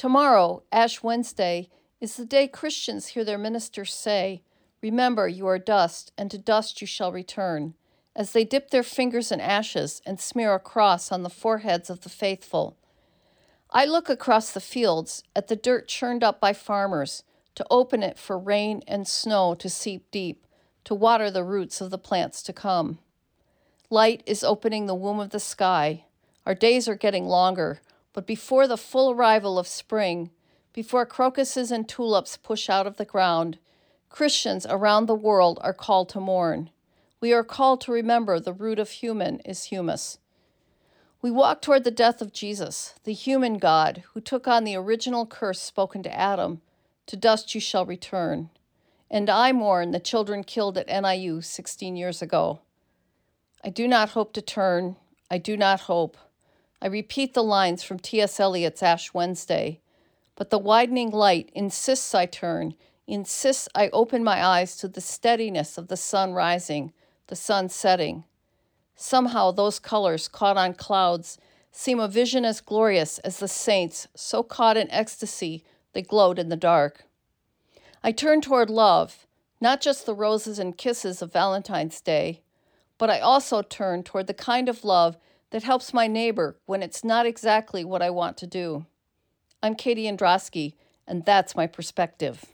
Tomorrow, Ash Wednesday, is the day Christians hear their ministers say, Remember, you are dust, and to dust you shall return, as they dip their fingers in ashes and smear a cross on the foreheads of the faithful. I look across the fields at the dirt churned up by farmers to open it for rain and snow to seep deep, to water the roots of the plants to come. Light is opening the womb of the sky. Our days are getting longer, but before the full arrival of spring, before crocuses and tulips push out of the ground, Christians around the world are called to mourn. We are called to remember the root of human is humus. We walk toward the death of Jesus, the human God who took on the original curse spoken to Adam to dust you shall return. And I mourn the children killed at NIU 16 years ago. I do not hope to turn. I do not hope. I repeat the lines from T.S. Eliot's Ash Wednesday. But the widening light insists I turn, insists I open my eyes to the steadiness of the sun rising, the sun setting. Somehow those colors caught on clouds seem a vision as glorious as the saints, so caught in ecstasy they glowed in the dark. I turn toward love, not just the roses and kisses of Valentine's Day, but I also turn toward the kind of love that helps my neighbor when it's not exactly what I want to do. I'm Katie Andraski, and that's my perspective.